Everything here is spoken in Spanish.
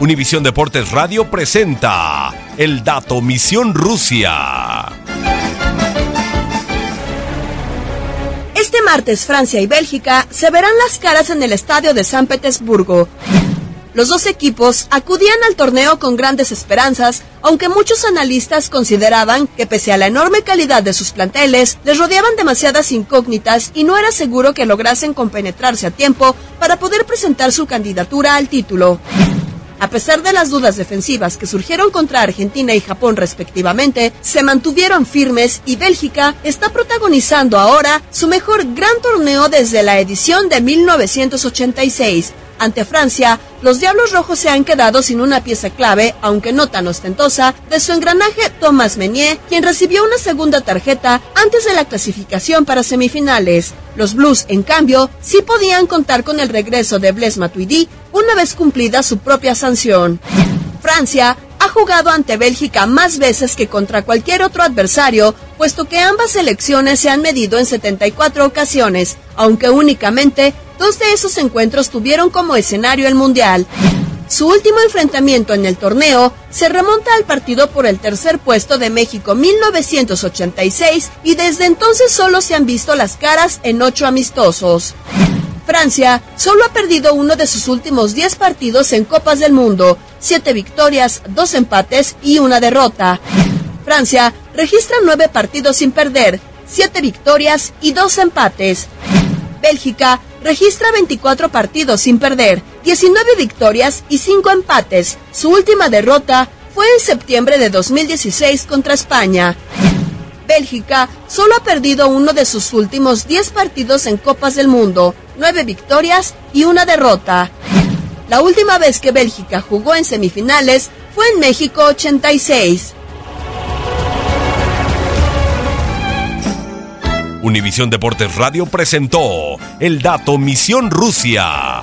Univisión Deportes Radio presenta El Dato Misión Rusia. Este martes Francia y Bélgica se verán las caras en el estadio de San Petersburgo. Los dos equipos acudían al torneo con grandes esperanzas, aunque muchos analistas consideraban que pese a la enorme calidad de sus planteles, les rodeaban demasiadas incógnitas y no era seguro que lograsen compenetrarse a tiempo para poder presentar su candidatura al título. A pesar de las dudas defensivas que surgieron contra Argentina y Japón respectivamente, se mantuvieron firmes y Bélgica está protagonizando ahora su mejor gran torneo desde la edición de 1986. Ante Francia, los Diablos Rojos se han quedado sin una pieza clave, aunque no tan ostentosa, de su engranaje Thomas Meunier, quien recibió una segunda tarjeta antes de la clasificación para semifinales. Los Blues, en cambio, sí podían contar con el regreso de Blaise Matuidi una vez cumplida su propia sanción. Francia ha jugado ante Bélgica más veces que contra cualquier otro adversario, puesto que ambas selecciones se han medido en 74 ocasiones, aunque únicamente dos de esos encuentros tuvieron como escenario el Mundial. Su último enfrentamiento en el torneo se remonta al partido por el tercer puesto de México 1986 y desde entonces solo se han visto las caras en ocho amistosos. Francia solo ha perdido uno de sus últimos 10 partidos en Copas del Mundo, 7 victorias, 2 empates y una derrota. Francia registra 9 partidos sin perder, 7 victorias y 2 empates. Bélgica registra 24 partidos sin perder, 19 victorias y 5 empates. Su última derrota fue en septiembre de 2016 contra España. Bélgica solo ha perdido uno de sus últimos 10 partidos en Copas del Mundo, 9 victorias y una derrota. La última vez que Bélgica jugó en semifinales fue en México 86. Univisión Deportes Radio presentó El Dato Misión Rusia.